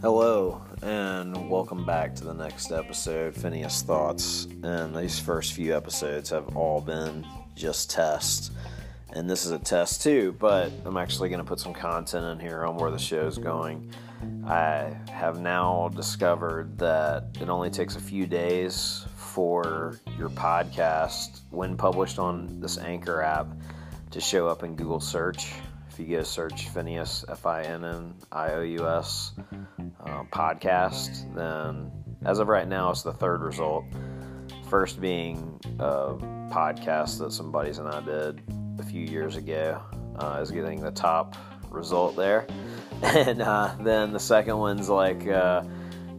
Hello, and welcome back to the next episode, Finnious Thoughts. And these first few episodes have all been just tests. And this is a test too, but I'm actually going to put some content in here on where the show's going. I have now discovered that it only takes a few days for your podcast, when published on this Anchor app, to show up in Google search. If you go search Finnious, F I N N I O U S, uh, podcast, then as of right now, it's the third result. First being a podcast that some buddies and I did a few years ago uh, is getting the top result there. And uh, then the second one's like uh,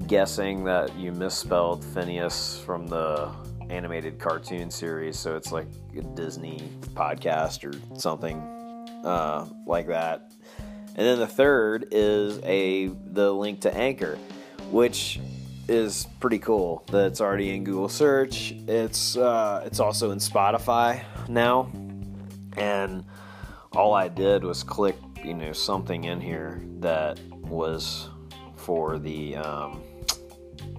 guessing that you misspelled Phineas from the animated cartoon series. So it's like a Disney podcast or something uh, like that. And then the third is a the link to Anchor, which is pretty cool. That it's already in Google search. It's uh, it's also in Spotify now, and all I did was click you know something in here that was for the um,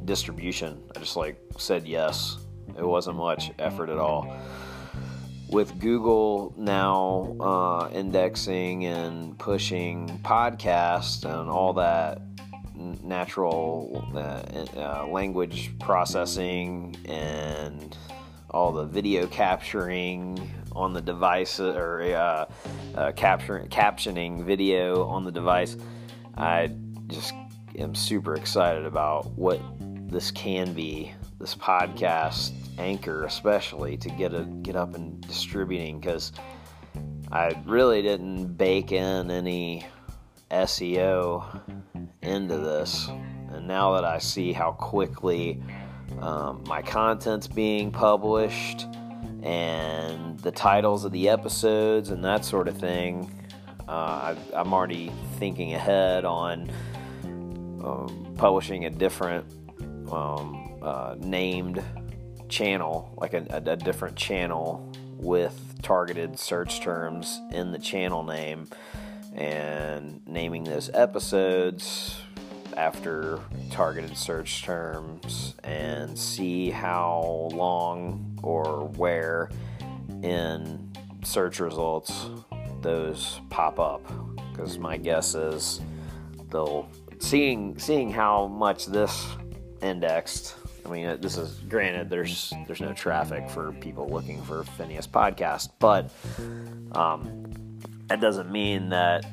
distribution. I just like said yes. It wasn't much effort at all with Google now uh, indexing and pushing podcasts and all that natural uh, uh, language processing and all the video capturing on the device or uh, uh, capturing captioning video on the device, I just am super excited about what this can be. This podcast anchor, especially to get a get up and distributing, because I really didn't bake in any SEO into this, and now that I see how quickly um, my content's being published and the titles of the episodes and that sort of thing, uh, I, am already thinking ahead on um, publishing a different um, uh, named channel, like a, a, a different channel with targeted search terms in the channel name and naming those episodes after targeted search terms and see how long or where in search results those pop up. Because my guess is they'll seeing seeing how much this indexed I mean, this is granted. There's there's no traffic for people looking for Finnious podcast, but um, that doesn't mean that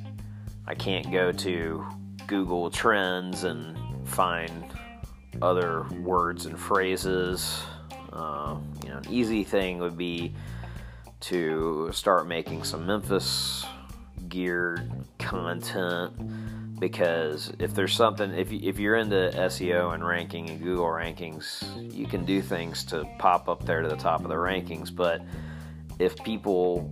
I can't go to Google Trends and find other words and phrases. Uh, you know, an easy thing would be to start making some Memphis geared content because if there's something if you, if you're into SEO and ranking and Google rankings, you can do things to pop up there to the top of the rankings, but if people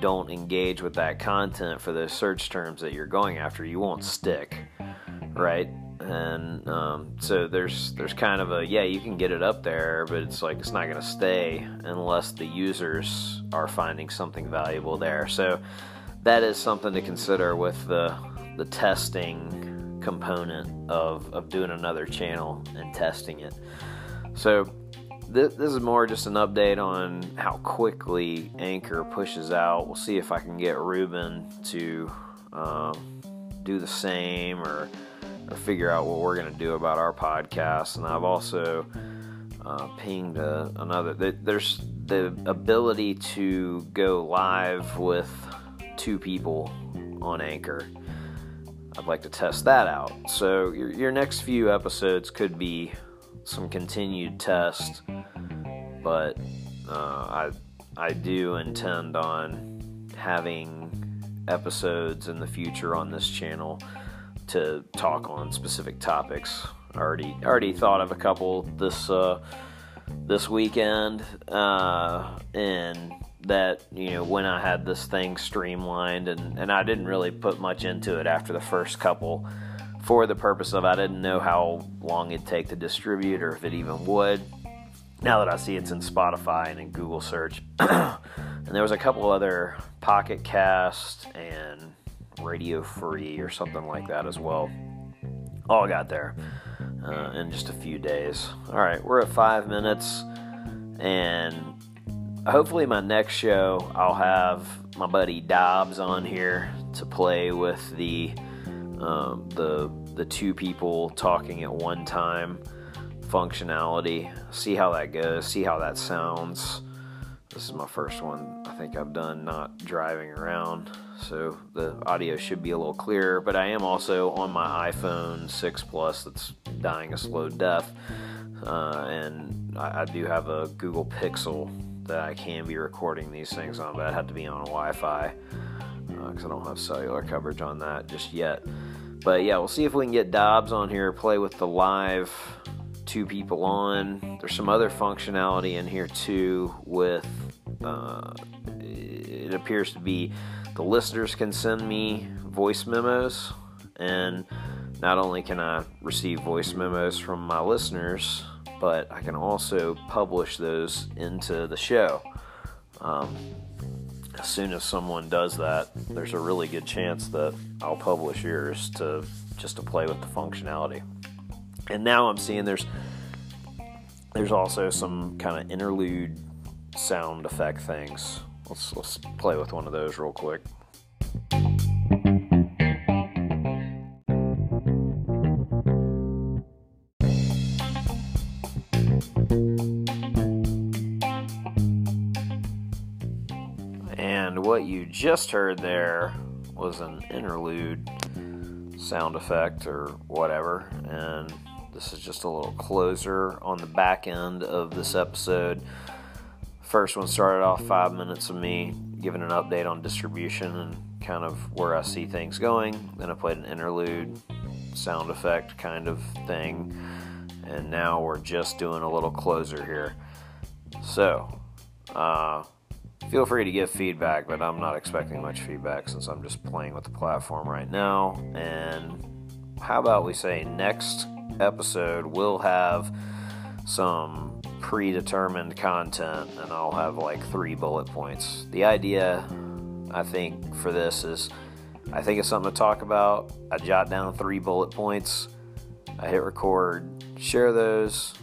don't engage with that content for those search terms that you're going after, you won't stick, right? And um, so there's there's kind of a yeah you can get it up there, but it's like it's not going to stay unless the users are finding something valuable there. So that is something to consider with the the testing component of, of doing another channel and testing it. So this, this is more just an update on how quickly Anchor pushes out. We'll see if I can get Ruben to um, do the same or, or figure out what we're going to do about our podcast. And I've also uh, pinged a, another. There's the ability to go live with two people on Anchor. I'd like to test that out. So your, your next few episodes could be some continued test, but uh, I I do intend on having episodes in the future on this channel to talk on specific topics. I already already thought of a couple this uh, this weekend, uh, and that you know when I had this thing streamlined and and I didn't really put much into it after the first couple for the purpose of I didn't know how long it'd take to distribute or if it even would now that I see it's in Spotify and in Google search. and there was a couple other Pocket Cast and Radio Free or something like that as well. All got there uh, in just a few days. All right, we're at five minutes, and hopefully, my next show, I'll have my buddy Dobbs on here to play with the um, the the two people talking at one time functionality. See how that goes. See how that sounds. This is my first one I think I've done not driving around, so the audio should be a little clearer. But I am also on my iPhone 6 Plus that's dying a slow death, uh, and I, I, do have a Google Pixel that I can be recording these things on, but I had to be on Wi Fi because uh, I don't have cellular coverage on that just yet. But yeah, we'll see if we can get Dobbs on here, play with the live two people on. There's some other functionality in here too with uh, it appears to be the listeners can send me voice memos and not only can I receive voice memos from my listeners, but I can also publish those into the show. Um, as soon as someone does that, there's a really good chance that I'll publish yours to just to play with the functionality. And now I'm seeing there's there's also some kind of interlude sound effect things. Let's let's play with one of those real quick. What you just heard there was an interlude sound effect or whatever, and this is just a little closer on the back end of this episode. First one started off five minutes of me giving an update on distribution and kind of where I see things going. Then I played an interlude sound effect kind of thing. And now we're just doing a little closer here. So, uh, feel free to give feedback, but I'm not expecting much feedback since I'm just playing with the platform right now. And how about we say next episode we'll have some predetermined content and I'll have like three bullet points. The idea, I think, for this is I think it's something to talk about. I jot down three bullet points, I hit record, share those,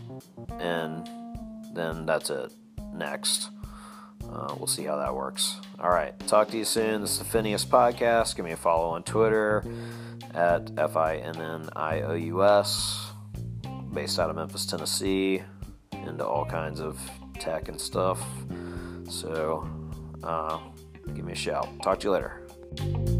and then that's it. Next. Uh, we'll see how that works. All right. Talk to you soon. This is the Finnious Podcast. Give me a follow on Twitter at F I N N I O U S based out of Memphis, Tennessee, into all kinds of tech and stuff. So, uh, give me a shout. Talk to you later.